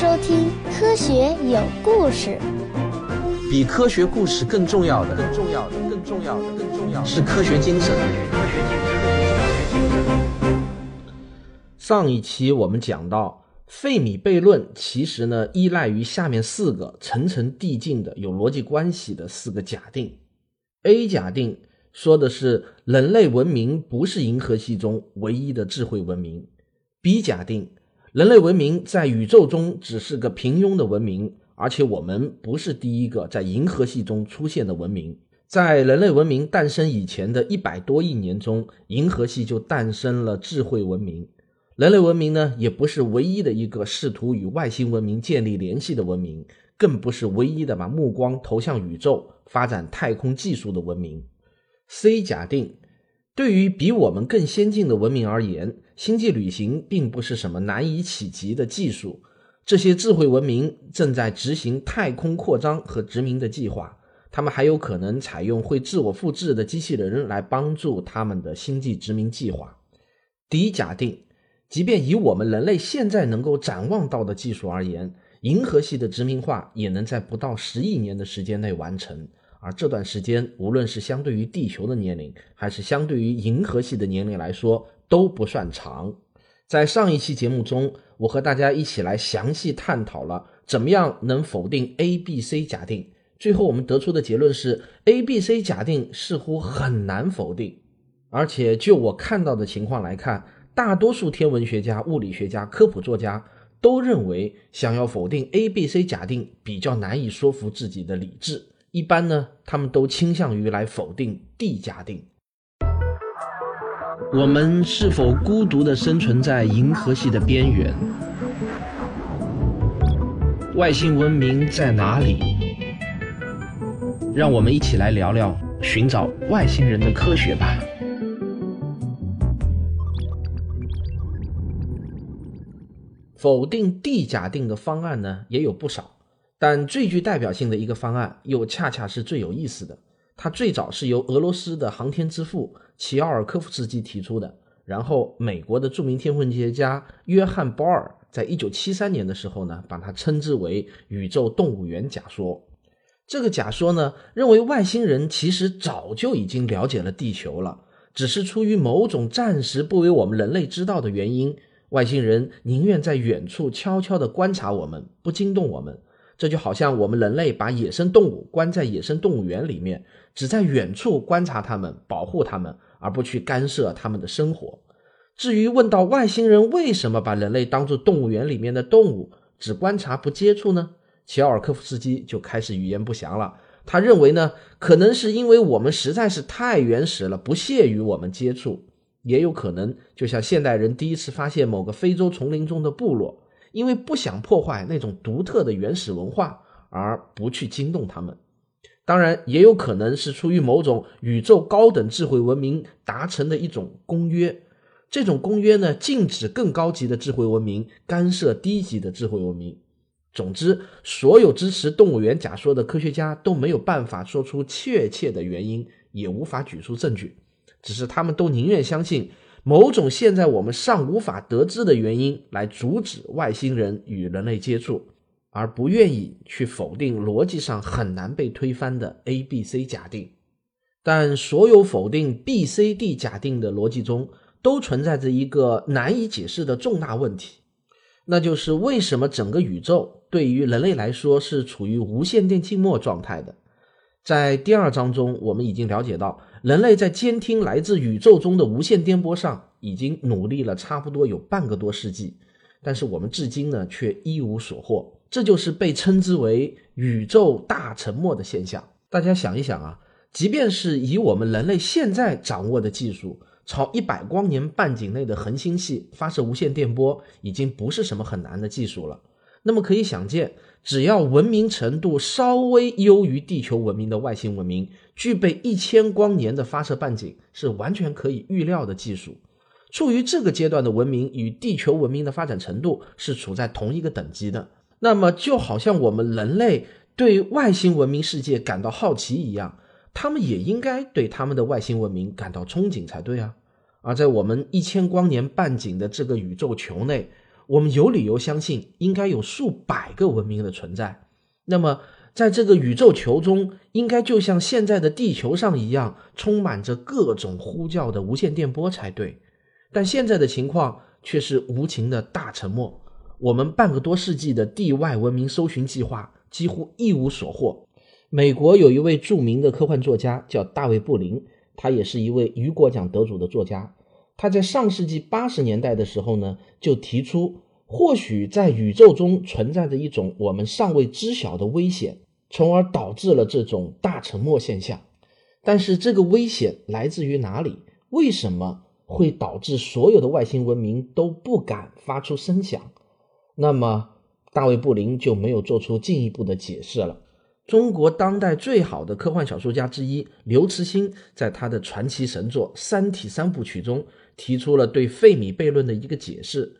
收听《科学有故事》。比科学故事更重要的，更重要的，更重要的，更重要的是科学精神。上一期我们讲到，费米悖论其实呢依赖于下面四个层层递进的有逻辑关系的四个假定。A 假定说的是人类文明不是银河系中唯一的智慧文明。B 假定人类文明在宇宙中只是个平庸的文明。而且我们不是第一个在银河系中出现的文明，在人类文明诞生以前的一百多亿年中，银河系就诞生了智慧文明。人类文明呢，也不是唯一的一个试图与外星文明建立联系的文明，更不是唯一的把目光投向宇宙、发展太空技术的文明。C 假定，对于比我们更先进的文明而言，星际旅行并不是什么难以企及的技术。这些智慧文明正在执行太空扩张和殖民的计划，他们还有可能采用会自我复制的机器人来帮助他们的星际殖民计划。第一假定，即便以我们人类现在能够展望到的技术而言，银河系的殖民化也能在不到十亿年的时间内完成，而这段时间，无论是相对于地球的年龄，还是相对于银河系的年龄来说，都不算长。在上一期节目中，我和大家一起来详细探讨了怎么样能否定 A、B、C 假定。最后我们得出的结论是，A、B、C 假定似乎很难否定。而且就我看到的情况来看，大多数天文学家、物理学家、科普作家都认为，想要否定 A、B、C 假定比较难以说服自己的理智。一般呢，他们都倾向于来否定 D 假定。我们是否孤独地生存在银河系的边缘？外星文明在哪里？让我们一起来聊聊寻找外星人的科学吧。否定地假定的方案呢，也有不少，但最具代表性的一个方案，又恰恰是最有意思的。它最早是由俄罗斯的航天之父齐奥尔科夫斯基提出的，然后美国的著名天文学家约翰鲍尔在一九七三年的时候呢，把它称之为宇宙动物园假说。这个假说呢，认为外星人其实早就已经了解了地球了，只是出于某种暂时不为我们人类知道的原因，外星人宁愿在远处悄悄地观察我们，不惊动我们。这就好像我们人类把野生动物关在野生动物园里面，只在远处观察它们、保护它们，而不去干涉他们的生活。至于问到外星人为什么把人类当作动物园里面的动物，只观察不接触呢？齐奥尔科夫斯基就开始语言不详了。他认为呢，可能是因为我们实在是太原始了，不屑于我们接触；也有可能，就像现代人第一次发现某个非洲丛林中的部落。因为不想破坏那种独特的原始文化，而不去惊动他们。当然，也有可能是出于某种宇宙高等智慧文明达成的一种公约。这种公约呢，禁止更高级的智慧文明干涉低级的智慧文明。总之，所有支持动物园假说的科学家都没有办法说出确切的原因，也无法举出证据，只是他们都宁愿相信。某种现在我们尚无法得知的原因来阻止外星人与人类接触，而不愿意去否定逻辑上很难被推翻的 A、B、C 假定。但所有否定 B、C、D 假定的逻辑中，都存在着一个难以解释的重大问题，那就是为什么整个宇宙对于人类来说是处于无线电静默状态的？在第二章中，我们已经了解到。人类在监听来自宇宙中的无线电波上已经努力了差不多有半个多世纪，但是我们至今呢却一无所获。这就是被称之为宇宙大沉默的现象。大家想一想啊，即便是以我们人类现在掌握的技术，朝一百光年半径内的恒星系发射无线电波，已经不是什么很难的技术了。那么可以想见。只要文明程度稍微优于地球文明的外星文明，具备一千光年的发射半径，是完全可以预料的技术。处于这个阶段的文明与地球文明的发展程度是处在同一个等级的。那么，就好像我们人类对外星文明世界感到好奇一样，他们也应该对他们的外星文明感到憧憬才对啊。而在我们一千光年半径的这个宇宙球内，我们有理由相信应该有数百个文明的存在。那么，在这个宇宙球中，应该就像现在的地球上一样，充满着各种呼叫的无线电波才对。但现在的情况却是无情的大沉默。我们半个多世纪的地外文明搜寻计划几乎一无所获。美国有一位著名的科幻作家叫大卫·布林，他也是一位雨果奖得主的作家。他在上世纪八十年代的时候呢，就提出，或许在宇宙中存在着一种我们尚未知晓的危险，从而导致了这种大沉默现象。但是这个危险来自于哪里？为什么会导致所有的外星文明都不敢发出声响？那么大卫·布林就没有做出进一步的解释了。中国当代最好的科幻小说家之一刘慈欣，在他的传奇神作《三体》三部曲中提出了对费米悖论的一个解释，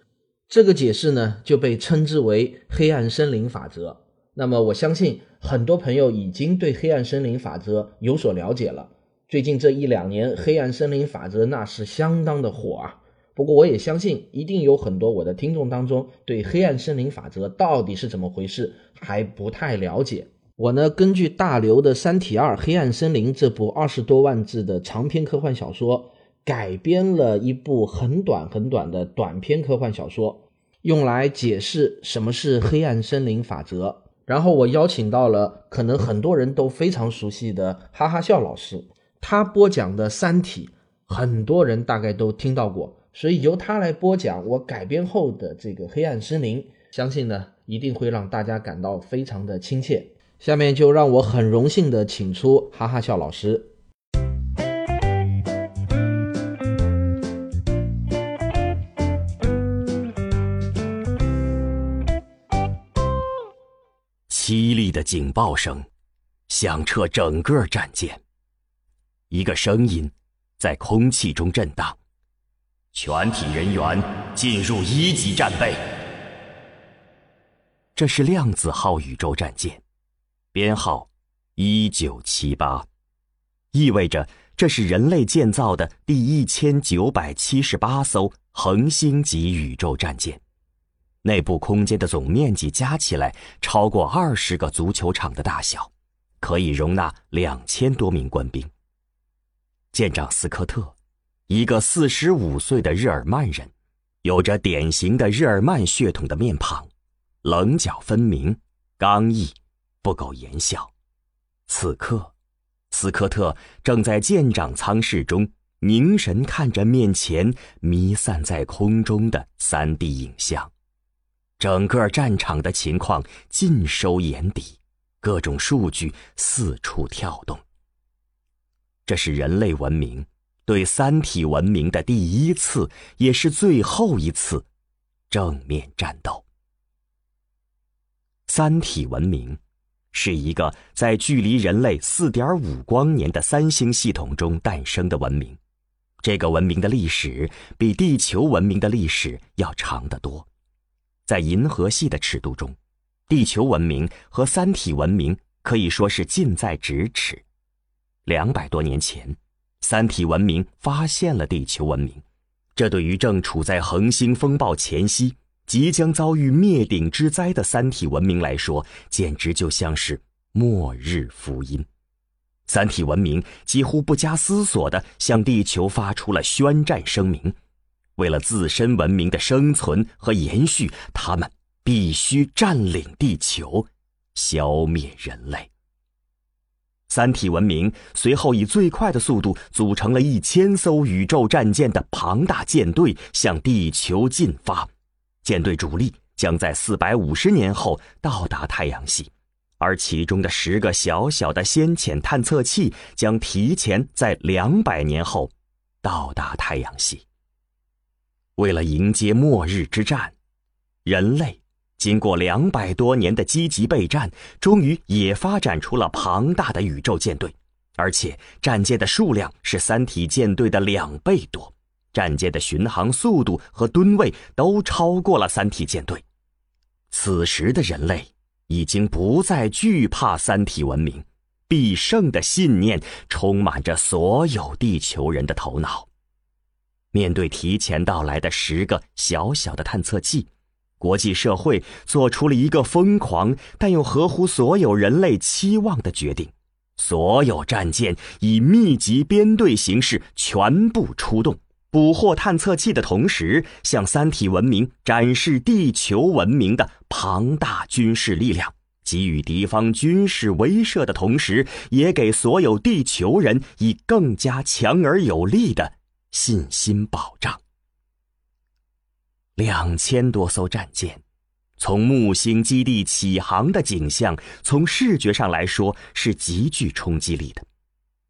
这个解释呢就被称之为黑暗森林法则。那么我相信很多朋友已经对黑暗森林法则有所了解了。最近这一两年，黑暗森林法则那是相当的火啊。不过我也相信，一定有很多我的听众当中对黑暗森林法则到底是怎么回事还不太了解。我呢，根据大刘的《三体二：黑暗森林》这部二十多万字的长篇科幻小说，改编了一部很短很短的短篇科幻小说，用来解释什么是黑暗森林法则。然后我邀请到了可能很多人都非常熟悉的哈哈笑老师，他播讲的《三体》，很多人大概都听到过，所以由他来播讲我改编后的这个黑暗森林，相信呢一定会让大家感到非常的亲切。下面就让我很荣幸的请出哈哈笑老师。凄厉的警报声响彻整个战舰，一个声音在空气中震荡：“全体人员进入一级战备。”这是量子号宇宙战舰。编号一九七八，意味着这是人类建造的第一千九百七十八艘恒星级宇宙战舰，内部空间的总面积加起来超过二十个足球场的大小，可以容纳两千多名官兵。舰长斯科特，一个四十五岁的日耳曼人，有着典型的日耳曼血统的面庞，棱角分明，刚毅。不苟言笑。此刻，斯科特正在舰长舱室中凝神看着面前弥散在空中的三 D 影像，整个战场的情况尽收眼底，各种数据四处跳动。这是人类文明对三体文明的第一次，也是最后一次正面战斗。三体文明。是一个在距离人类四点五光年的三星系统中诞生的文明，这个文明的历史比地球文明的历史要长得多。在银河系的尺度中，地球文明和三体文明可以说是近在咫尺。两百多年前，三体文明发现了地球文明，这对于正处在恒星风暴前夕。即将遭遇灭顶之灾的三体文明来说，简直就像是末日福音。三体文明几乎不加思索地向地球发出了宣战声明：为了自身文明的生存和延续，他们必须占领地球，消灭人类。三体文明随后以最快的速度组成了一千艘宇宙战舰的庞大舰队，向地球进发。舰队主力将在四百五十年后到达太阳系，而其中的十个小小的先遣探测器将提前在两百年后到达太阳系。为了迎接末日之战，人类经过两百多年的积极备战，终于也发展出了庞大的宇宙舰队，而且战舰的数量是三体舰队的两倍多。战舰的巡航速度和吨位都超过了三体舰队。此时的人类已经不再惧怕三体文明，必胜的信念充满着所有地球人的头脑。面对提前到来的十个小小的探测器，国际社会做出了一个疯狂但又合乎所有人类期望的决定：所有战舰以密集编队形式全部出动，捕获探测器的同时，向三体文明展示地球文明的庞大军事力量，给予敌方军事威慑的同时，也给所有地球人以更加强而有力的信心保障。两千多艘战舰，从木星基地起航的景象，从视觉上来说是极具冲击力的。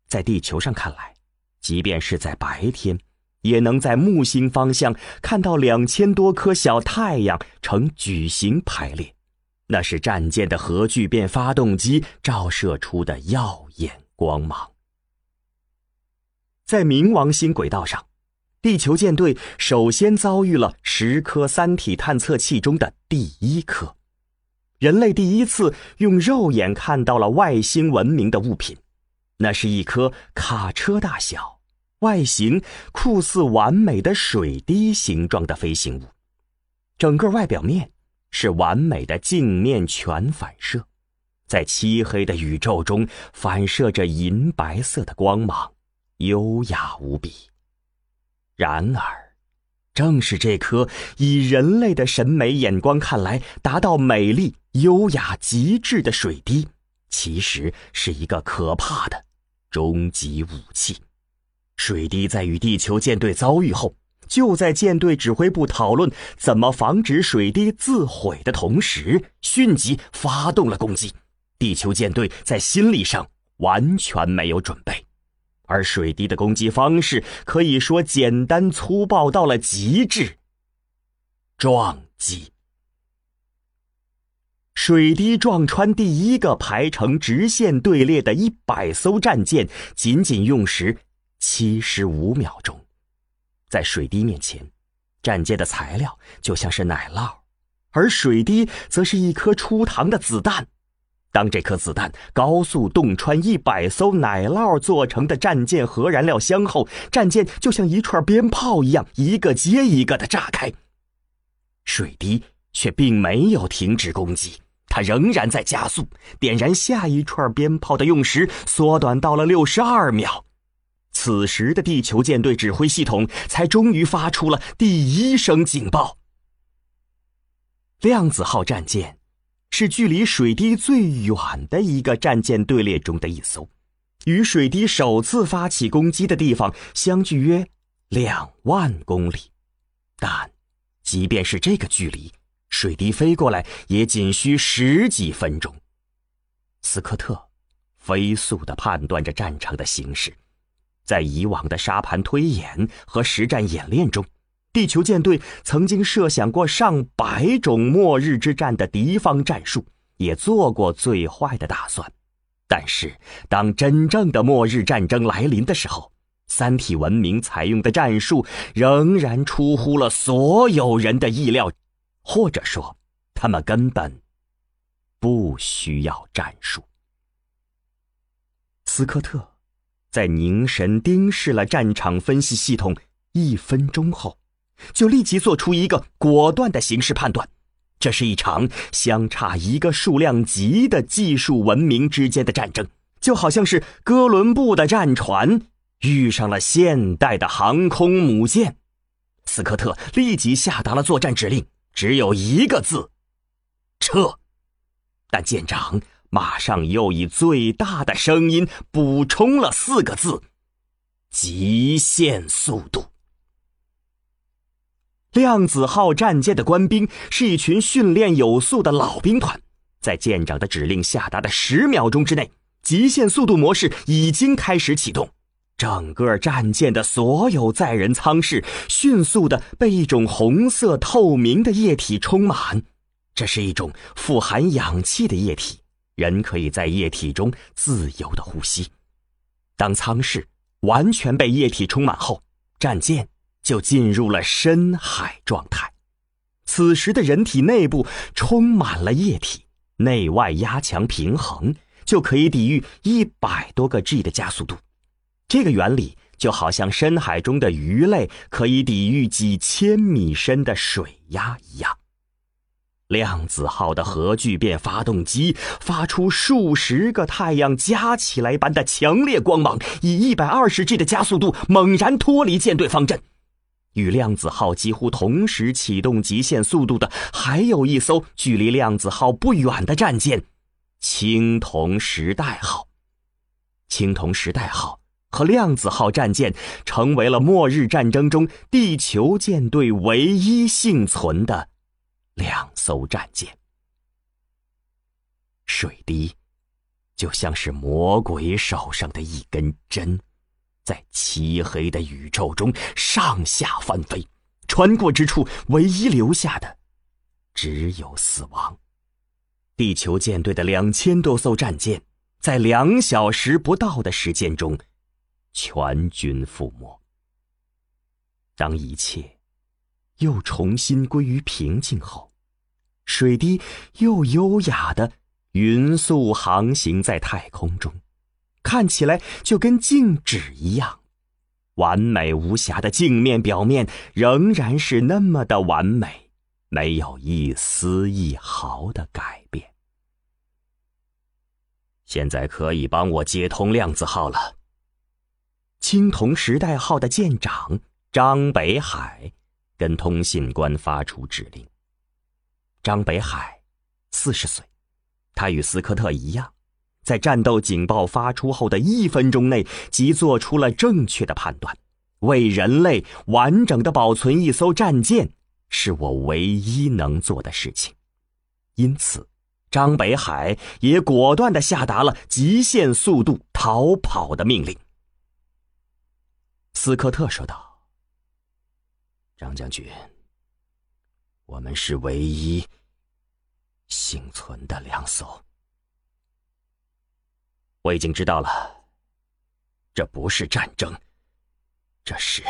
在地球上看来，即便是在白天，也能在木星方向看到两千多颗小太阳呈矩形排列，那是战舰的核聚变发动机照射出的耀眼光芒。在冥王星轨道上。地球舰队首先遭遇了十颗三体探测器中的第一颗，人类第一次用肉眼看到了外星文明的物品，那是一颗卡车大小、外形酷似完美的水滴形状的飞行物，整个外表面是完美的镜面全反射，在漆黑的宇宙中反射着银白色的光芒，优雅无比。然而，正是这颗以人类的审美眼光看来达到美丽优雅极致的水滴，其实是一个可怕的终极武器。水滴在与地球舰队遭遇后，就在舰队指挥部讨论怎么防止水滴自毁的同时，迅即发动了攻击。地球舰队在心理上完全没有准备。而水滴的攻击方式可以说简单粗暴到了极致。撞击，水滴撞穿第一个排成直线队列的一百艘战舰，仅仅用时七十五秒钟。在水滴面前，战舰的材料就像是奶酪，而水滴则是一颗出膛的子弹。当这颗子弹高速洞穿一百艘奶酪做成的战舰核燃料箱后，战舰就像一串鞭炮一样，一个接一个的炸开。水滴却并没有停止攻击，它仍然在加速，点燃下一串鞭炮的用时缩短到了六十二秒。此时的地球舰队指挥系统才终于发出了第一声警报。量子号战舰。是距离水滴最远的一个战舰队列中的一艘，与水滴首次发起攻击的地方相距约两万公里，但即便是这个距离，水滴飞过来也仅需十几分钟。斯科特飞速的判断着战场的形势，在以往的沙盘推演和实战演练中。地球舰队曾经设想过上百种末日之战的敌方战术，也做过最坏的打算。但是，当真正的末日战争来临的时候，三体文明采用的战术仍然出乎了所有人的意料，或者说，他们根本不需要战术。斯科特在凝神盯视了战场分析系统一分钟后。就立即做出一个果断的形势判断，这是一场相差一个数量级的技术文明之间的战争，就好像是哥伦布的战船遇上了现代的航空母舰。斯科特立即下达了作战指令，只有一个字：撤。但舰长马上又以最大的声音补充了四个字：极限速度。量子号战舰的官兵是一群训练有素的老兵团，在舰长的指令下达的十秒钟之内，极限速度模式已经开始启动。整个战舰的所有载人舱室迅速的被一种红色透明的液体充满，这是一种富含氧气的液体，人可以在液体中自由的呼吸。当舱室完全被液体充满后，战舰。就进入了深海状态。此时的人体内部充满了液体，内外压强平衡，就可以抵御一百多个 G 的加速度。这个原理就好像深海中的鱼类可以抵御几千米深的水压一样。量子号的核聚变发动机发出数十个太阳加起来般的强烈光芒，以一百二十 G 的加速度猛然脱离舰队方阵。与量子号几乎同时启动极限速度的，还有一艘距离量子号不远的战舰——青铜时代号。青铜时代号和量子号战舰成为了末日战争中地球舰队唯一幸存的。两艘战舰，水滴就像是魔鬼手上的一根针，在漆黑的宇宙中上下翻飞，穿过之处，唯一留下的只有死亡。地球舰队的两千多艘战舰，在两小时不到的时间中，全军覆没。当一切又重新归于平静后，水滴又优雅的匀速航行在太空中，看起来就跟静止一样，完美无瑕的镜面表面仍然是那么的完美，没有一丝一毫的改变。现在可以帮我接通量子号了。青铜时代号的舰长张北海跟通信官发出指令。张北海，四十岁，他与斯科特一样，在战斗警报发出后的一分钟内即做出了正确的判断。为人类完整的保存一艘战舰，是我唯一能做的事情。因此，张北海也果断的下达了极限速度逃跑的命令。斯科特说道：“张将军。”我们是唯一幸存的两艘。我已经知道了，这不是战争，这是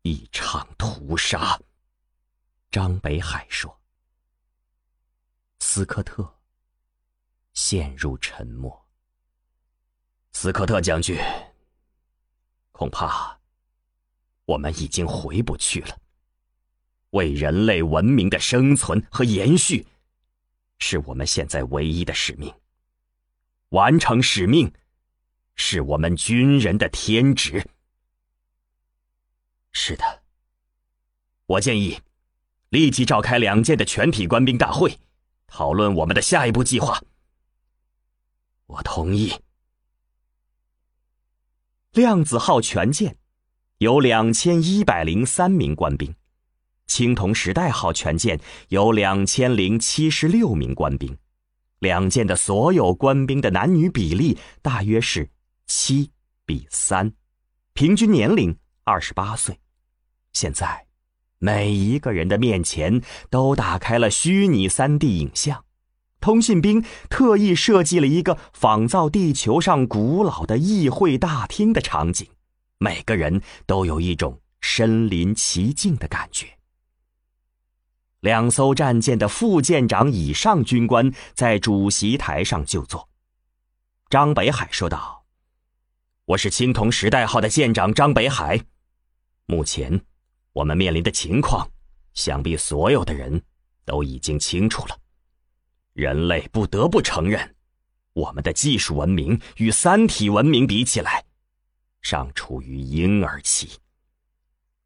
一场屠杀。张北海说。斯科特陷入沉默。斯科特将军，恐怕我们已经回不去了。为人类文明的生存和延续，是我们现在唯一的使命。完成使命，是我们军人的天职。是的，我建议立即召开两舰的全体官兵大会，讨论我们的下一步计划。我同意。量子号全舰有两千一百零三名官兵。青铜时代号全舰有两千零七十六名官兵，两舰的所有官兵的男女比例大约是七比三，平均年龄二十八岁。现在，每一个人的面前都打开了虚拟三 D 影像，通信兵特意设计了一个仿造地球上古老的议会大厅的场景，每个人都有一种身临其境的感觉。两艘战舰的副舰长以上军官在主席台上就坐。张北海说道：“我是青铜时代号的舰长张北海。目前我们面临的情况，想必所有的人都已经清楚了。人类不得不承认，我们的技术文明与三体文明比起来，尚处于婴儿期。”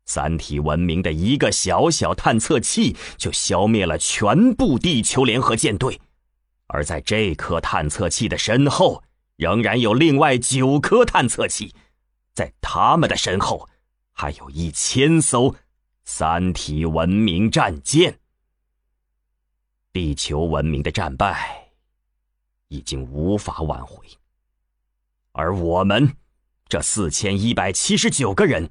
三体文明的一个小小探测器就消灭了全部地球联合舰队，而在这颗探测器的身后，仍然有另外九颗探测器，在他们的身后，还有一千艘三体文明战舰。地球文明的战败已经无法挽回，而我们这四千一百七十九个人。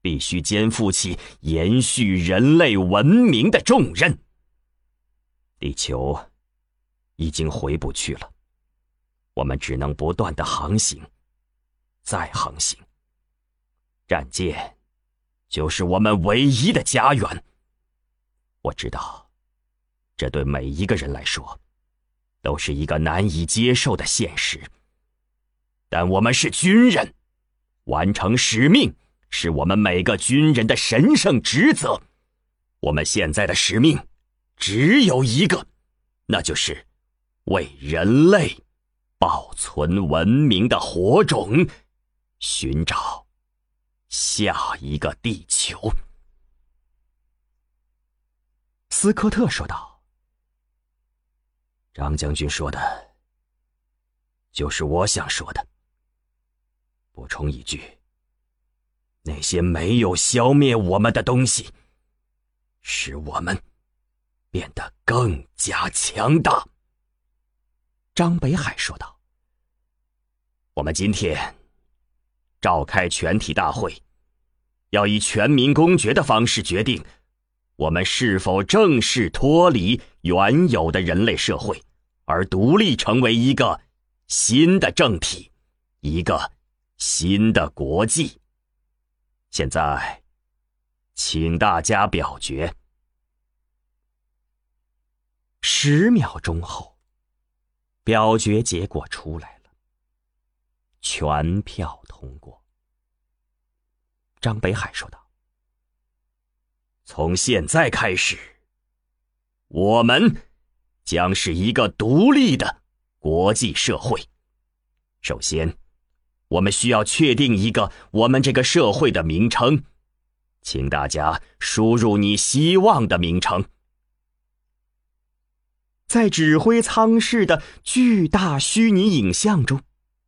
必须肩负起延续人类文明的重任。地球已经回不去了，我们只能不断的航行，再航行。战舰就是我们唯一的家园。我知道，这对每一个人来说都是一个难以接受的现实。但我们是军人，完成使命。是我们每个军人的神圣职责。我们现在的使命，只有一个，那就是为人类保存文明的火种，寻找下一个地球。斯科特说道：“张将军说的，就是我想说的。补充一句，那些没有消灭我们的东西，使我们变得更加强大。”张北海说道：“我们今天召开全体大会，要以全民公决的方式决定。”我们是否正式脱离原有的人类社会，而独立成为一个新的政体，一个新的国际？现在，请大家表决。十秒钟后，表决结果出来了，全票通过。张北海说道。从现在开始，我们将是一个独立的国际社会。首先，我们需要确定一个我们这个社会的名称，请大家输入你希望的名称。在指挥舱室的巨大虚拟影像中，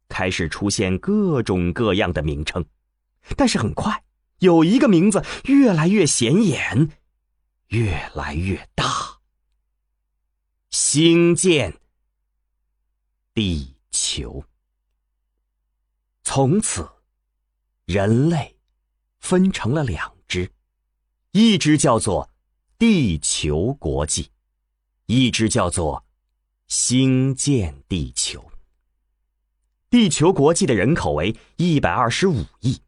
开始出现各种各样的名称，但是很快。有一个名字越来越显眼，越来越大。星舰地球。从此，人类分成了两支，一支叫做地球国际，一支叫做星舰地球。地球国际的人口为一百二十五亿。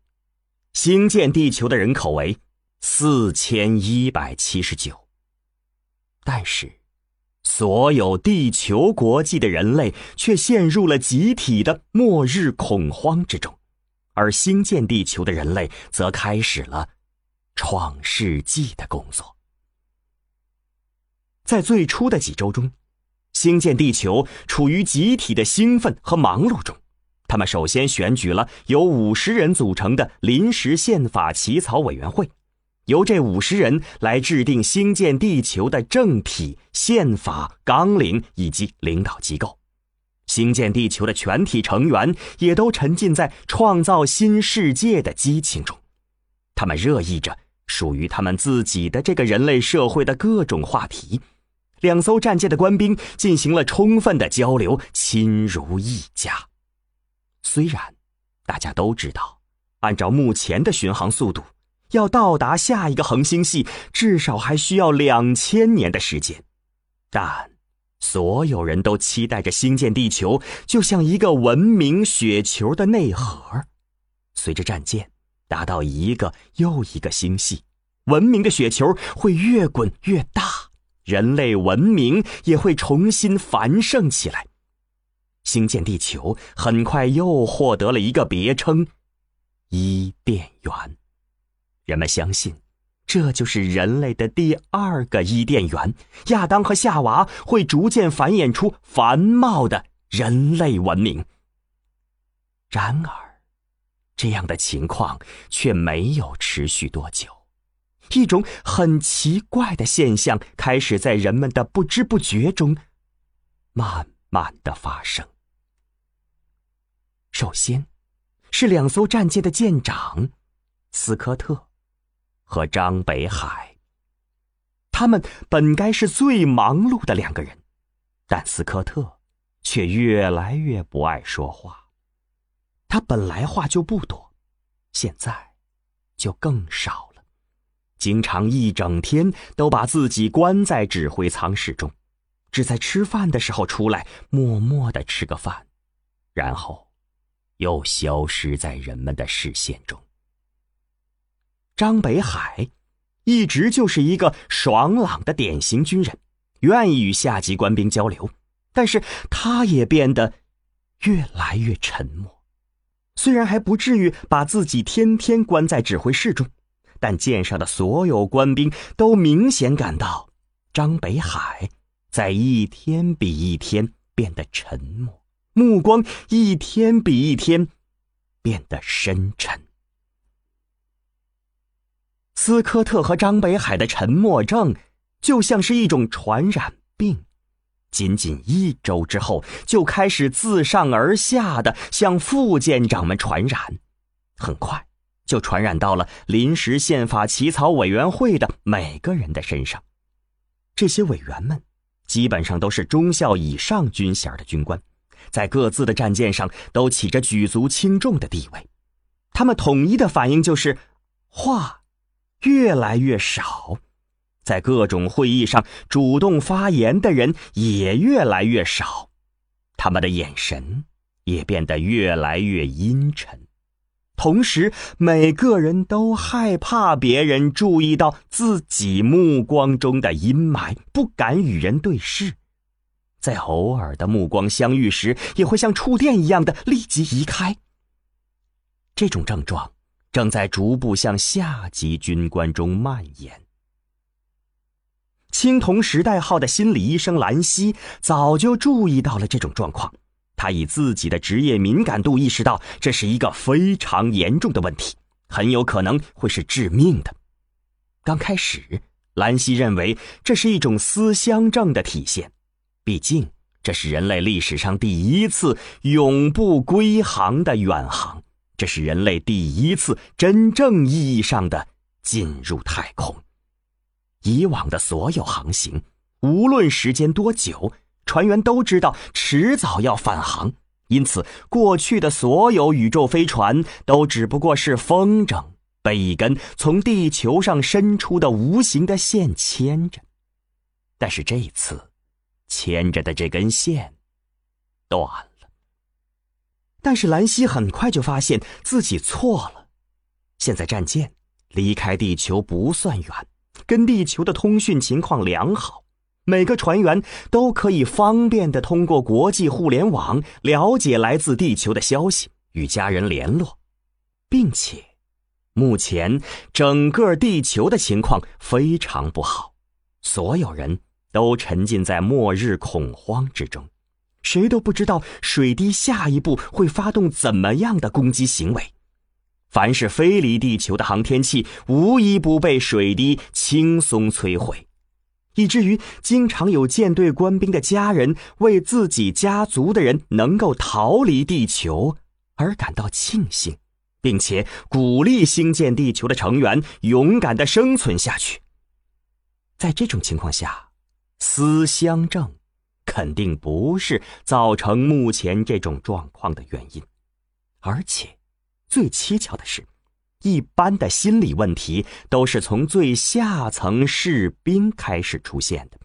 星舰地球的人口为四千一百七十九，但是，所有地球国际的人类却陷入了集体的末日恐慌之中，而兴建地球的人类则开始了创世纪的工作。在最初的几周中，星舰地球处于集体的兴奋和忙碌中。他们首先选举了由五十人组成的临时宪法起草委员会，由这五十人来制定兴建地球的政体、宪法纲领以及领导机构。兴建地球的全体成员也都沉浸在创造新世界的激情中，他们热议着属于他们自己的这个人类社会的各种话题。两艘战舰的官兵进行了充分的交流，亲如一家。虽然大家都知道，按照目前的巡航速度，要到达下一个恒星系至少还需要两千年的时间，但所有人都期待着星舰地球，就像一个文明雪球的内核。随着战舰达到一个又一个星系，文明的雪球会越滚越大，人类文明也会重新繁盛起来。星舰地球很快又获得了一个别称——伊甸园。人们相信，这就是人类的第二个伊甸园。亚当和夏娃会逐渐繁衍出繁茂的人类文明。然而，这样的情况却没有持续多久。一种很奇怪的现象开始在人们的不知不觉中慢慢的发生。首先，是两艘战舰的舰长斯科特和张北海。他们本该是最忙碌的两个人，但斯科特却越来越不爱说话。他本来话就不多，现在就更少了，经常一整天都把自己关在指挥舱室中，只在吃饭的时候出来，默默的吃个饭，然后。又消失在人们的视线中。张北海一直就是一个爽朗的典型军人，愿意与下级官兵交流，但是他也变得越来越沉默。虽然还不至于把自己天天关在指挥室中，但舰上的所有官兵都明显感到张北海在一天比一天变得沉默，目光一天比一天变得深沉。斯科特和张北海的沉默症就像是一种传染病，仅仅一周之后就开始自上而下的向副舰长们传染，很快就传染到了临时宪法起草委员会的每个人的身上。这些委员们基本上都是中校以上军衔的军官，在各自的战舰上都起着举足轻重的地位，他们统一的反应就是话。越来越少，在各种会议上主动发言的人也越来越少，他们的眼神也变得越来越阴沉，同时每个人都害怕别人注意到自己目光中的阴霾，不敢与人对视，在偶尔的目光相遇时，也会像触电一样的立即移开。这种症状。正在逐步向下级军官中蔓延。青铜时代号的心理医生兰西早就注意到了这种状况，他以自己的职业敏感度意识到这是一个非常严重的问题，很有可能会是致命的。刚开始，兰西认为这是一种思乡症的体现，毕竟这是人类历史上第一次永不归航的远航。这是人类第一次真正意义上的进入太空。以往的所有航行，无论时间多久，船员都知道迟早要返航，因此过去的所有宇宙飞船都只不过是风筝被一根从地球上伸出的无形的线牵着。但是这次，牵着的这根线断了。但是兰西很快就发现自己错了。现在战舰离开地球不算远，跟地球的通讯情况良好，每个船员都可以方便的通过国际互联网了解来自地球的消息，与家人联络，并且目前整个地球的情况非常不好，所有人都沉浸在末日恐慌之中。谁都不知道水滴下一步会发动怎么样的攻击行为。凡是飞离地球的航天器，无一不被水滴轻松摧毁，以至于经常有舰队官兵的家人为自己家族的人能够逃离地球而感到庆幸，并且鼓励兴建地球的成员勇敢的生存下去。在这种情况下，思乡症。肯定不是造成目前这种状况的原因，而且，最蹊跷的是，一般的心理问题都是从最下层士兵开始出现的。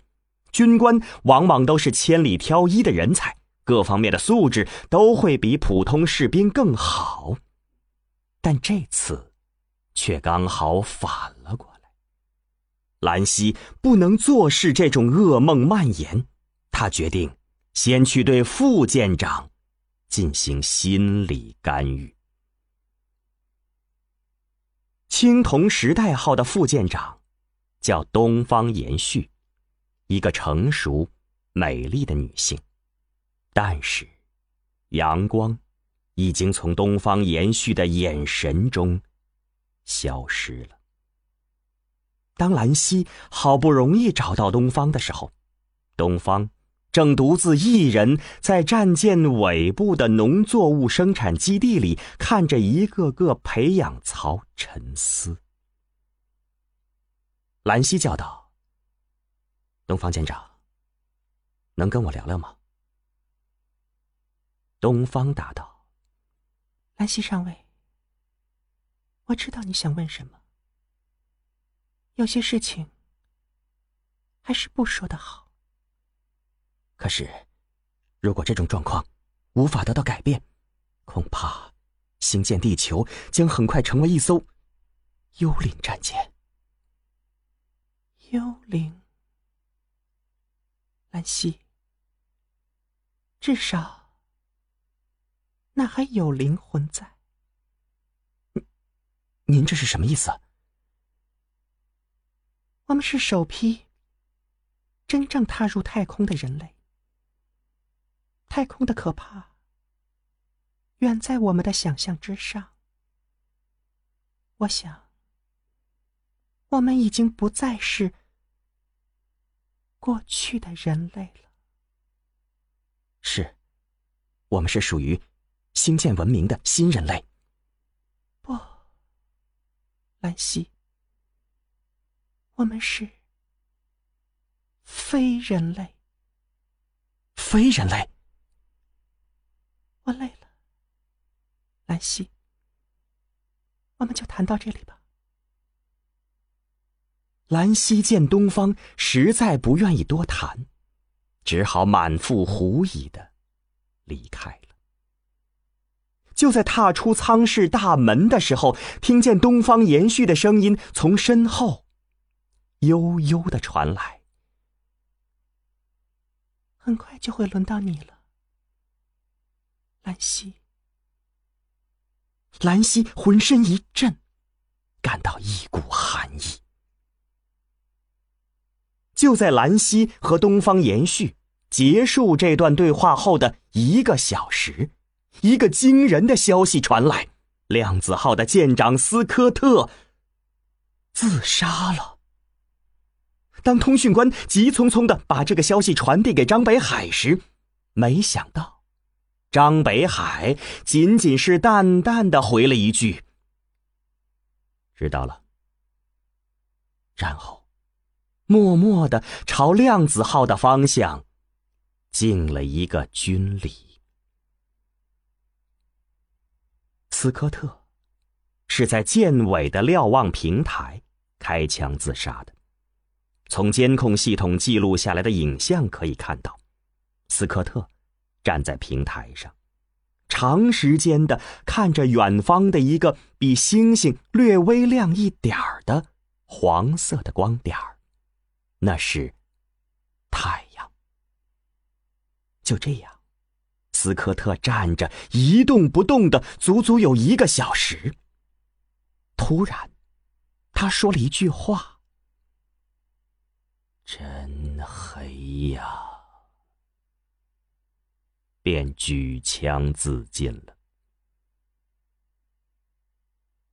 军官往往都是千里挑一的人才，各方面的素质都会比普通士兵更好，但这次，却刚好反了过来。兰溪不能坐视这种噩梦蔓延。他决定先去对副舰长进行心理干预。青铜时代号的副舰长叫东方延续，一个成熟、美丽的女性。但是，阳光已经从东方延续的眼神中消失了。当兰溪好不容易找到东方的时候，东方。正独自一人在战舰尾部的农作物生产基地里，看着一个个培养槽沉思。兰溪叫道：“东方舰长，能跟我聊聊吗？”东方答道：“兰溪上尉，我知道你想问什么。有些事情还是不说的好。”可是，如果这种状况无法得到改变，恐怕星舰地球将很快成为一艘幽灵战舰。幽灵，兰溪，至少那还有灵魂在。您这是什么意思？我们是首批真正踏入太空的人类。太空的可怕，远在我们的想象之上。我想，我们已经不再是过去的人类了。是，我们是属于星舰文明的新人类。不，兰溪，我们是非人类。非人类。我累了，兰溪，我们就谈到这里吧。兰溪见东方实在不愿意多谈，只好满腹狐疑的离开了。就在踏出舱室大门的时候，听见东方延续的声音从身后悠悠的传来：“很快就会轮到你了。”兰溪，兰溪浑身一震，感到一股寒意。就在兰溪和东方延续结束这段对话后的一个小时，一个惊人的消息传来：量子号的舰长斯科特自杀了。当通讯官急匆匆的把这个消息传递给张北海时，没想到。张北海仅仅是淡淡的回了一句：“知道了。”然后，默默的朝量子号的方向敬了一个军礼。斯科特是在舰尾的瞭望平台开枪自杀的。从监控系统记录下来的影像可以看到，斯科特。站在平台上，长时间的看着远方的一个比星星略微亮一点儿的黄色的光点，那是太阳。就这样，斯科特站着一动不动的，足足有一个小时。突然，他说了一句话：“真黑呀。”便举枪自尽了。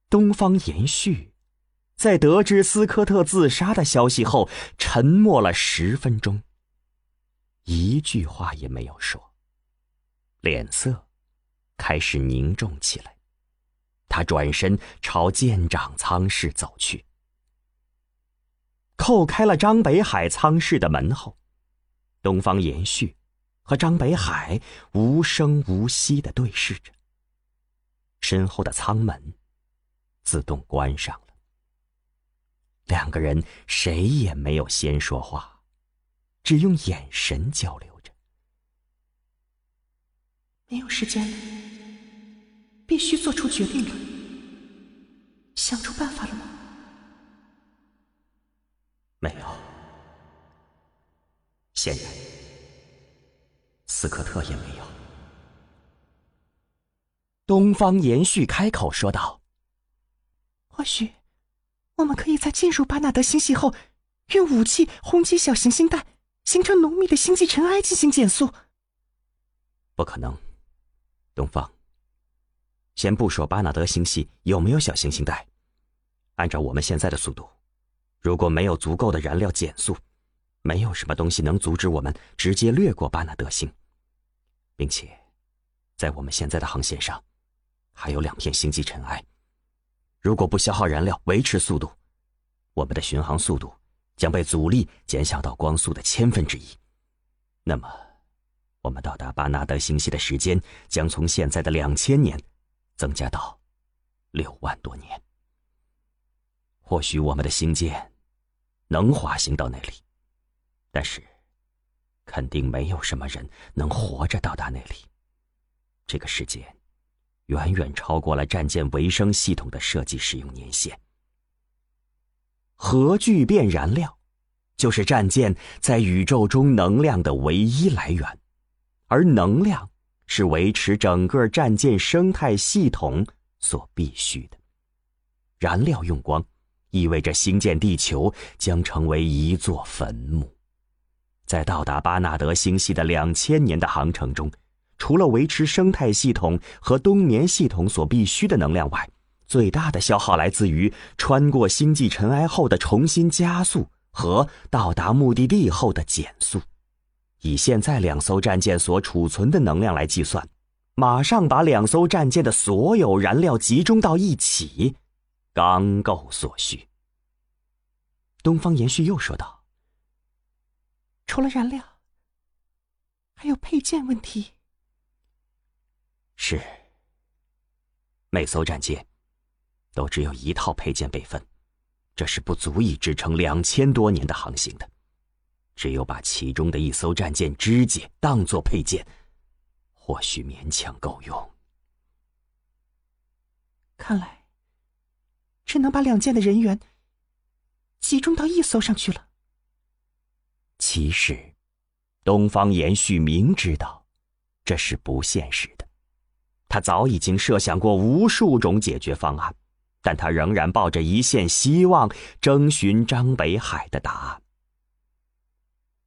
东方延续在得知斯科特自杀的消息后，沉默了十分钟，一句话也没有说，脸色开始凝重起来。他转身朝舰长舱室走去，扣开了张北海舱室的门后，东方延续。和张北海无声无息的对视着，身后的舱门自动关上了。两个人谁也没有先说话，只用眼神交流着。没有时间了，必须做出决定了。想出办法了吗？没有。显然。斯科特也没有。东方延续开口说道：“或许，我们可以在进入巴纳德星系后，用武器轰击小行星带，形成浓密的星际尘埃进行减速。”不可能，东方。先不说巴纳德星系有没有小行星带，按照我们现在的速度，如果没有足够的燃料减速。没有什么东西能阻止我们直接掠过巴纳德星，并且，在我们现在的航线上，还有两片星际尘埃。如果不消耗燃料维持速度，我们的巡航速度将被阻力减小到光速的千分之一。那么，我们到达巴纳德星系的时间将从现在的两千年增加到六万多年。或许我们的星舰能滑行到那里。但是，肯定没有什么人能活着到达那里。这个时间，远远超过了战舰维生系统的设计使用年限。核聚变燃料，就是战舰在宇宙中能量的唯一来源，而能量是维持整个战舰生态系统所必须的。燃料用光，意味着星舰地球将成为一座坟墓。在到达巴纳德星系的两千年的航程中，除了维持生态系统和冬眠系统所必需的能量外，最大的消耗来自于穿过星际尘埃后的重新加速和到达目的地后的减速。以现在两艘战舰所储存的能量来计算，马上把两艘战舰的所有燃料集中到一起，刚够所需。东方延续又说道：“除了燃料，还有配件问题。是，每艘战舰。”都只有一套配件备份，这是不足以支撑两千多年的航行的。只有把其中的一艘战舰肢解当做配件，或许勉强够用。看来，只能把两舰的人员集中到一艘上去了。其实，东方延续明知道这是不现实的，他早已经设想过无数种解决方案。但他仍然抱着一线希望，征询张北海的答案。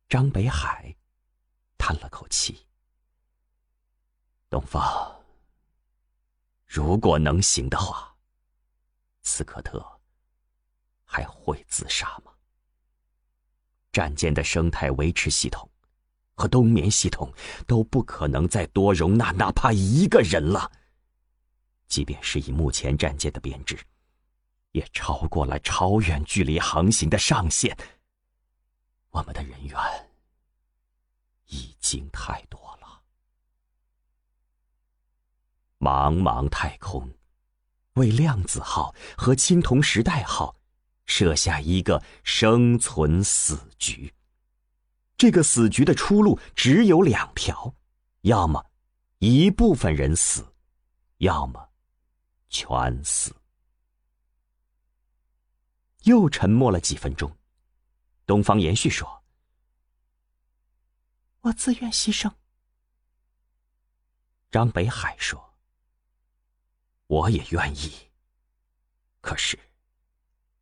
张北海叹了口气：“东方，如果能行的话，斯科特还会自杀吗？战舰的生态维持系统和冬眠系统都不可能再多容纳哪怕一个人了。”即便是以目前战舰的编制，也超过了超远距离航行的上限。我们的人员已经太多了。茫茫太空，为量子号和青铜时代号设下一个生存死局。这个死局的出路只有两条：要么一部分人死，要么。全死。又沉默了几分钟，东方延续说：“我自愿牺牲。”张北海说：“我也愿意。可是，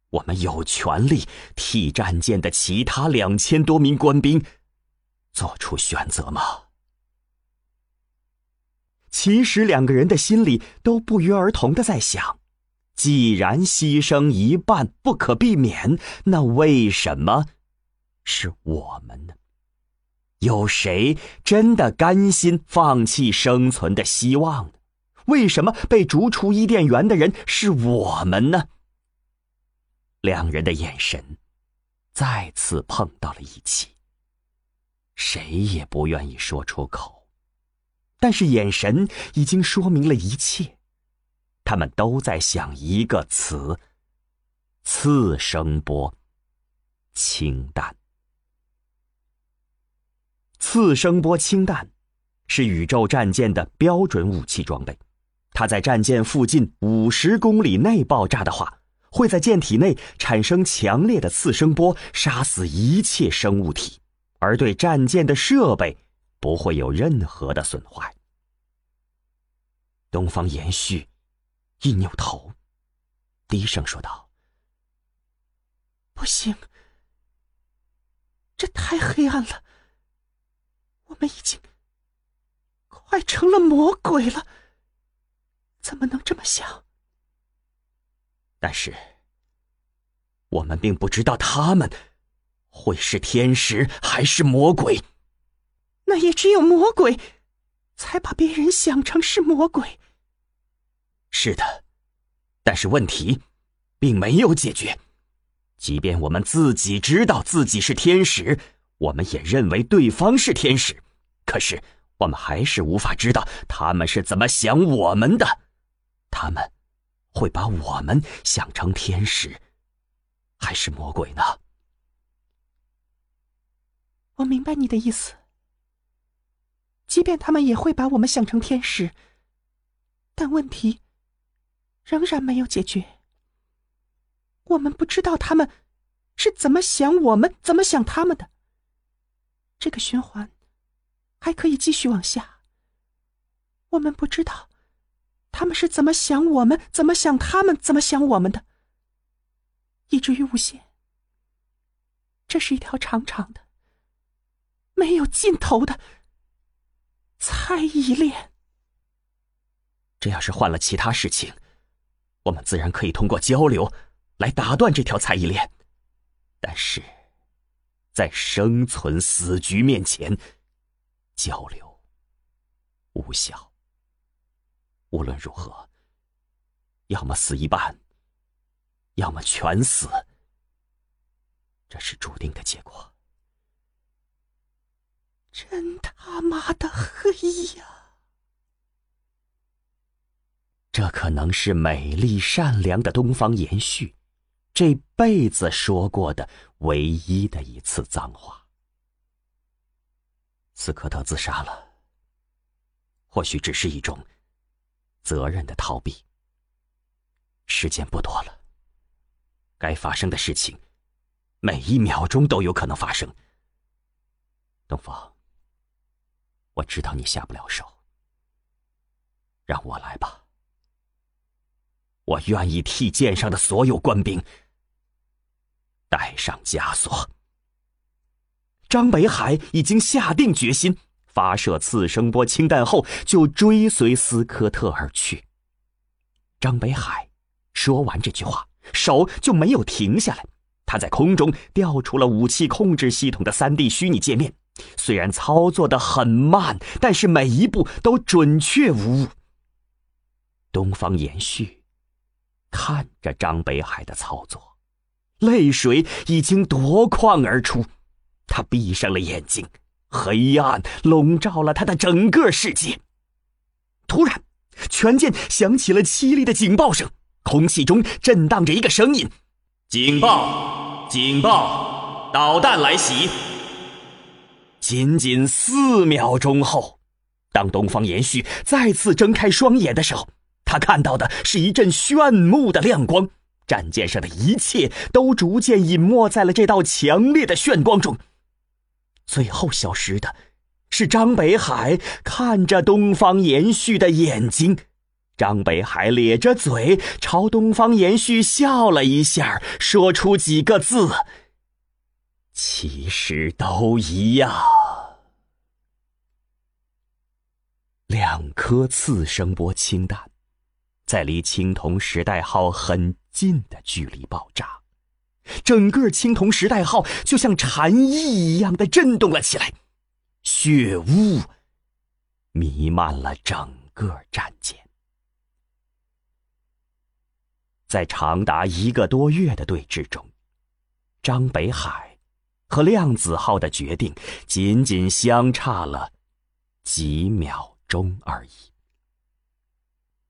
我们有权利替战舰的其他两千多名官兵做出选择吗？”其实两个人的心里都不约而同的在想：既然牺牲一半不可避免，那为什么是我们呢？有谁真的甘心放弃生存的希望呢？为什么被逐出伊甸园的人是我们呢？两人的眼神再次碰到了一起，谁也不愿意说出口。但是眼神已经说明了一切，他们都在想一个词：次声波。氢弹。次声波氢弹是宇宙战舰的标准武器装备，它在战舰附近五十公里内爆炸的话，会在舰体内产生强烈的次声波，杀死一切生物体，而对战舰的设备。不会有任何的损坏。东方延续一扭头，低声说道：“不行，这太黑暗了。我们已经快成了魔鬼了，怎么能这么想？但是，我们并不知道他们会是天使还是魔鬼。”那也只有魔鬼，才把别人想成是魔鬼。是的，但是问题并没有解决。即便我们自己知道自己是天使，我们也认为对方是天使，可是我们还是无法知道他们是怎么想我们的。他们会把我们想成天使，还是魔鬼呢？我明白你的意思。即便他们也会把我们想成天使，但问题仍然没有解决。我们不知道他们是怎么想我们，怎么想他们的。这个循环还可以继续往下。我们不知道他们是怎么想我们，怎么想他们，怎么想我们的，以至于无限。这是一条长长的。没有尽头的猜疑链。这要是换了其他事情，我们自然可以通过交流来打断这条猜疑链。但是，在生存死局面前，交流无效。无论如何，要么死一半，要么全死，这是注定的结果。真他妈的黑呀！这可能是美丽善良的东方延续这辈子说过的唯一的一次脏话。斯科特自杀了，或许只是一种责任的逃避。时间不多了，该发生的事情，每一秒钟都有可能发生。东方。我知道你下不了手，让我来吧。我愿意替舰上的所有官兵带上枷锁。张北海已经下定决心，发射次声波氢弹后就追随斯科特而去。张北海说完这句话，手就没有停下来，他在空中调出了武器控制系统的三 D 虚拟界面。虽然操作的很慢，但是每一步都准确无误。东方延续看着张北海的操作，泪水已经夺眶而出。他闭上了眼睛，黑暗笼罩了他的整个世界。突然，全舰响起了凄厉的警报声，空气中震荡着一个声音：“警报！警报！导弹来袭！”仅仅四秒钟后，当东方延续再次睁开双眼的时候，他看到的是一阵炫目的亮光，战舰上的一切都逐渐隐没在了这道强烈的炫光中。最后消失的，是张北海看着东方延续的眼睛。张北海咧着嘴朝东方延续笑了一下，说出几个字。其实都一样。两颗次声波氢弹，在离青铜时代号很近的距离爆炸，整个青铜时代号就像蝉翼一样的震动了起来，血雾弥漫了整个战舰。在长达一个多月的对峙中，张北海。和量子号的决定仅仅相差了几秒钟而已。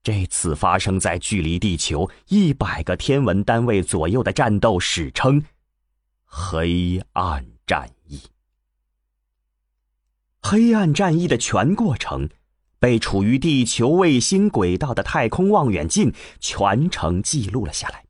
这次发生在距离地球一百个天文单位左右的战斗史称“黑暗战役”。黑暗战役的全过程被处于地球卫星轨道的太空望远镜全程记录了下来。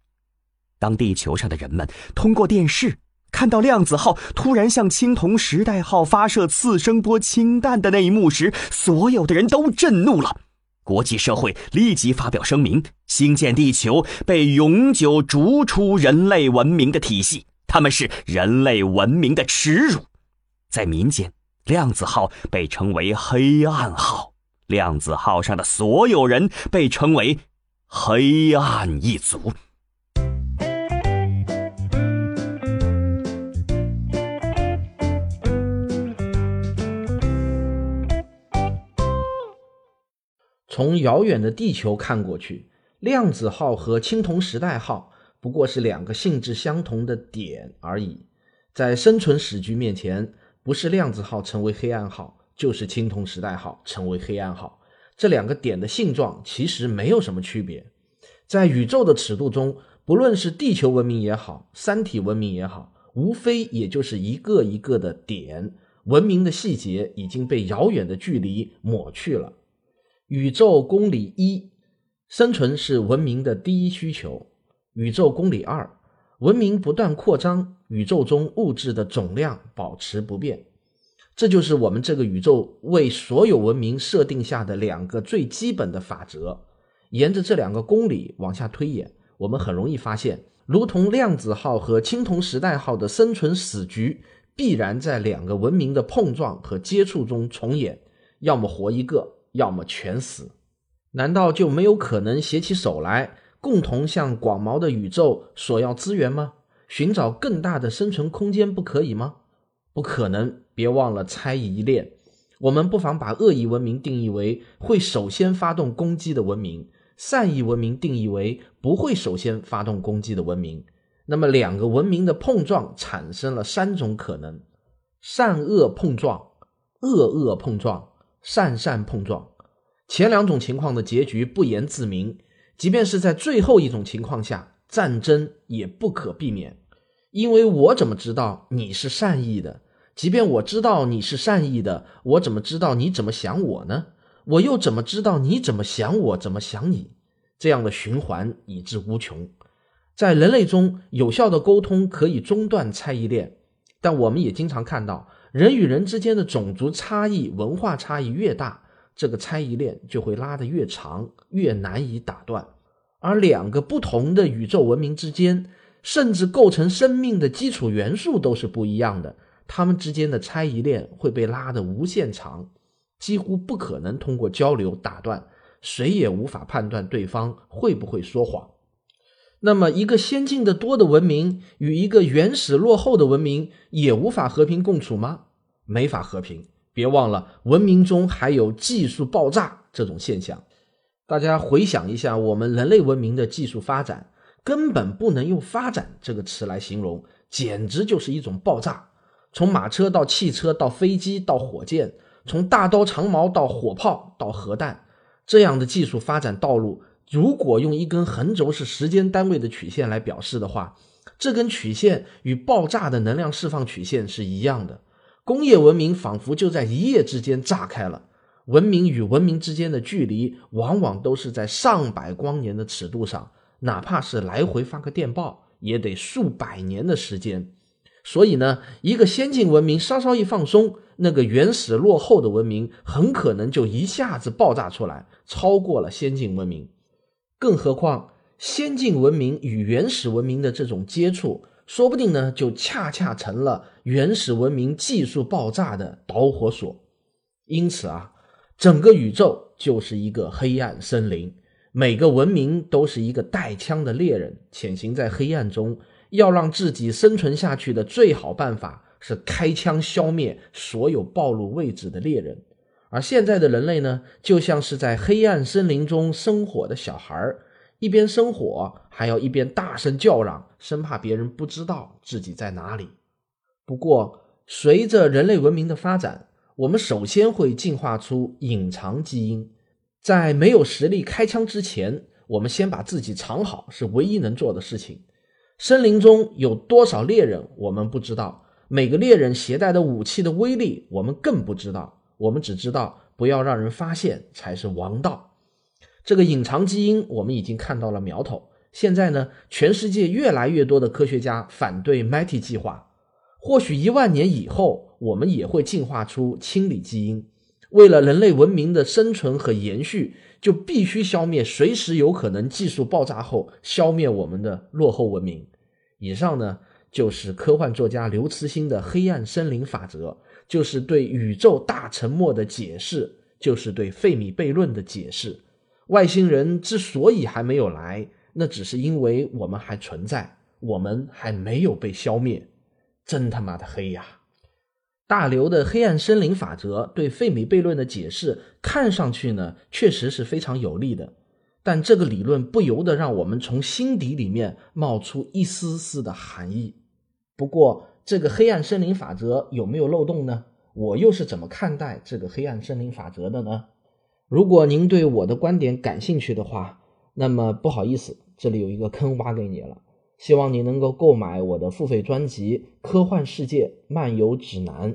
当地球上的人们通过电视。看到量子号突然向青铜时代号发射次声波氢弹的那一幕时，所有的人都震怒了。国际社会立即发表声明：星舰地球被永久逐出人类文明的体系，他们是人类文明的耻辱。在民间，量子号被称为“黑暗号”，量子号上的所有人被称为“黑暗一族”。从遥远的地球看过去，量子号和青铜时代号不过是两个性质相同的点而已。在生存史局面前，不是量子号成为黑暗号，就是青铜时代号成为黑暗号。这两个点的性状其实没有什么区别。在宇宙的尺度中，不论是地球文明也好，三体文明也好，无非也就是一个一个的点，文明的细节已经被遥远的距离抹去了。宇宙公理一，生存是文明的第一需求。宇宙公理二，文明不断扩张，宇宙中物质的总量保持不变。这就是我们这个宇宙为所有文明设定下的两个最基本的法则。沿着这两个公理往下推演，我们很容易发现，如同量子号和青铜时代号的生存死局，必然在两个文明的碰撞和接触中重演，要么活一个，要么全死。难道就没有可能携起手来，共同向广袤的宇宙索要资源吗？寻找更大的生存空间不可以吗？不可能！别忘了猜疑链。我们不妨把恶意文明定义为会首先发动攻击的文明，善意文明定义为不会首先发动攻击的文明。那么，两个文明的碰撞产生了三种可能：善恶碰撞、恶恶碰撞、善善碰撞。前两种情况的结局不言自明，即便是在最后一种情况下，战争也不可避免。因为我怎么知道你是善意的？即便我知道你是善意的，我怎么知道你怎么想我呢？我又怎么知道你怎么想我，怎么想你？这样的循环以至无穷。在人类中，有效的沟通可以中断猜疑链，但我们也经常看到，人与人之间的种族差异、文化差异越大，这个猜疑链就会拉得越长，越难以打断。而两个不同的宇宙文明之间，甚至构成生命的基础元素都是不一样的，它们之间的猜疑链会被拉得无限长，几乎不可能通过交流打断，谁也无法判断对方会不会说谎。那么，一个先进的多的文明与一个原始落后的文明也无法和平共处吗？没法和平。别忘了，文明中还有技术爆炸这种现象。大家回想一下，我们人类文明的技术发展，根本不能用“发展”这个词来形容，简直就是一种爆炸。从马车到汽车，到飞机，到火箭；从大刀长矛到火炮，到核弹，这样的技术发展道路。如果用一根横轴是时间单位的曲线来表示的话，这根曲线与爆炸的能量释放曲线是一样的。工业文明仿佛就在一夜之间炸开了。文明与文明之间的距离往往都是在上百光年的尺度上，哪怕是来回发个电报，也得数百年的时间。所以呢，一个先进文明稍稍一放松，那个原始落后的文明很可能就一下子爆炸出来，超过了先进文明。更何况，先进文明与原始文明的这种接触，说不定呢，就恰恰成了原始文明技术爆炸的导火索。因此啊，整个宇宙就是一个黑暗森林，每个文明都是一个带枪的猎人，潜行在黑暗中。要让自己生存下去的最好办法是开枪消灭所有暴露位置的猎人。而现在的人类呢，就像是在黑暗森林中生火的小孩儿一边生火，还要一边大声叫嚷，生怕别人不知道自己在哪里。不过，随着人类文明的发展，我们首先会进化出隐藏基因。在没有实力开枪之前，我们先把自己藏好，是唯一能做的事情。森林中有多少猎人，我们不知道；每个猎人携带的武器的威力，我们更不知道。我们只知道不要让人发现才是王道。这个隐藏基因，我们已经看到了苗头。现在呢，全世界越来越多的科学家反对 MIT 计划。或许一万年以后，我们也会进化出清理基因。为了人类文明的生存和延续，就必须消灭随时有可能技术爆炸后消灭我们的落后文明。以上呢，就是科幻作家刘慈欣的黑暗森林法则。就是对宇宙大沉默的解释，就是对费米悖论的解释。外星人之所以还没有来，那只是因为我们还存在，我们还没有被消灭。真他妈的黑呀！大刘的黑暗森林法则对费米悖论的解释，看上去呢确实是非常有利的，但这个理论不由得让我们从心底里面冒出一丝丝的寒意。不过，这个黑暗森林法则有没有漏洞呢？我又是怎么看待这个黑暗森林法则的呢？如果您对我的观点感兴趣的话，那么不好意思，这里有一个坑挖给你了。希望你能够购买我的付费专辑《科幻世界漫游指南》。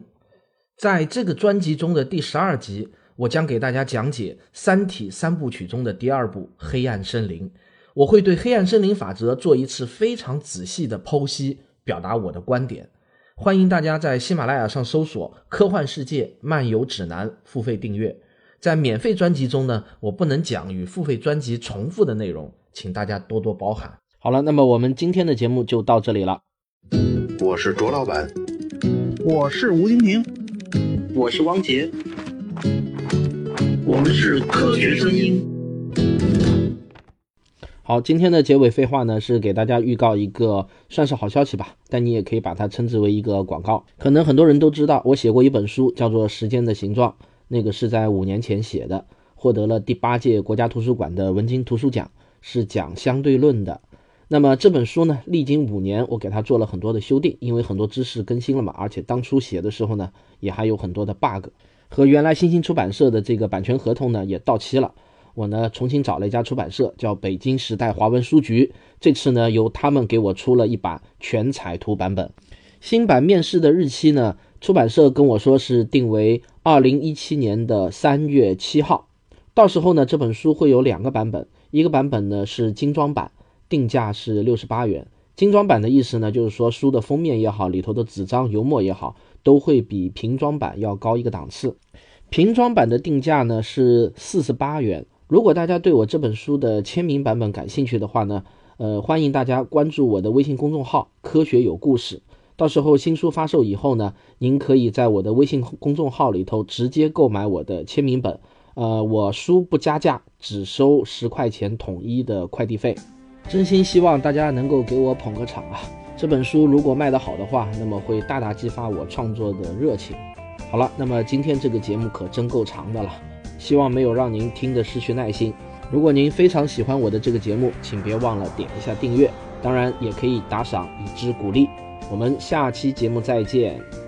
在这个专辑中的第十二集，我将给大家讲解《三体》三部曲中的第二部《黑暗森林》。我会对黑暗森林法则做一次非常仔细的剖析，表达我的观点。欢迎大家在喜马拉雅上搜索《科幻世界漫游指南》付费订阅。在免费专辑中呢，我不能讲与付费专辑重复的内容，请大家多多包涵。好了，那么我们今天的节目就到这里了。我是卓老板，我是吴京平，我是汪杰，我们是科学声音。好，今天的结尾废话呢，是给大家预告一个算是好消息吧，但你也可以把它称之为一个广告。可能很多人都知道，我写过一本书，叫做《时间的形状》，那个是在五年前写的，获得了第八届国家图书馆的文津图书奖，是讲相对论的。那么这本书呢，历经五年，我给它做了很多的修订，因为很多知识更新了嘛，而且当初写的时候呢，也还有很多的 bug，和原来新兴出版社的这个版权合同呢也到期了。我呢重新找了一家出版社，叫北京时代华文书局。这次呢由他们给我出了一版全彩图版本。新版面世的日期呢，出版社跟我说是定为二零一七年的三月七号。到时候呢，这本书会有两个版本，一个版本呢是精装版，定价是六十八元。精装版的意思呢，就是说书的封面也好，里头的纸张油墨也好，都会比平装版要高一个档次。平装版的定价呢是四十八元。如果大家对我这本书的签名版本感兴趣的话呢，呃，欢迎大家关注我的微信公众号“科学有故事”。到时候新书发售以后呢，您可以在我的微信公众号里头直接购买我的签名本。呃，我书不加价，只收十块钱统一的快递费。真心希望大家能够给我捧个场啊！这本书如果卖得好的话，那么会大大激发我创作的热情。好了，那么今天这个节目可真够长的了。希望没有让您听得失去耐心。如果您非常喜欢我的这个节目，请别忘了点一下订阅，当然也可以打赏以资鼓励。我们下期节目再见。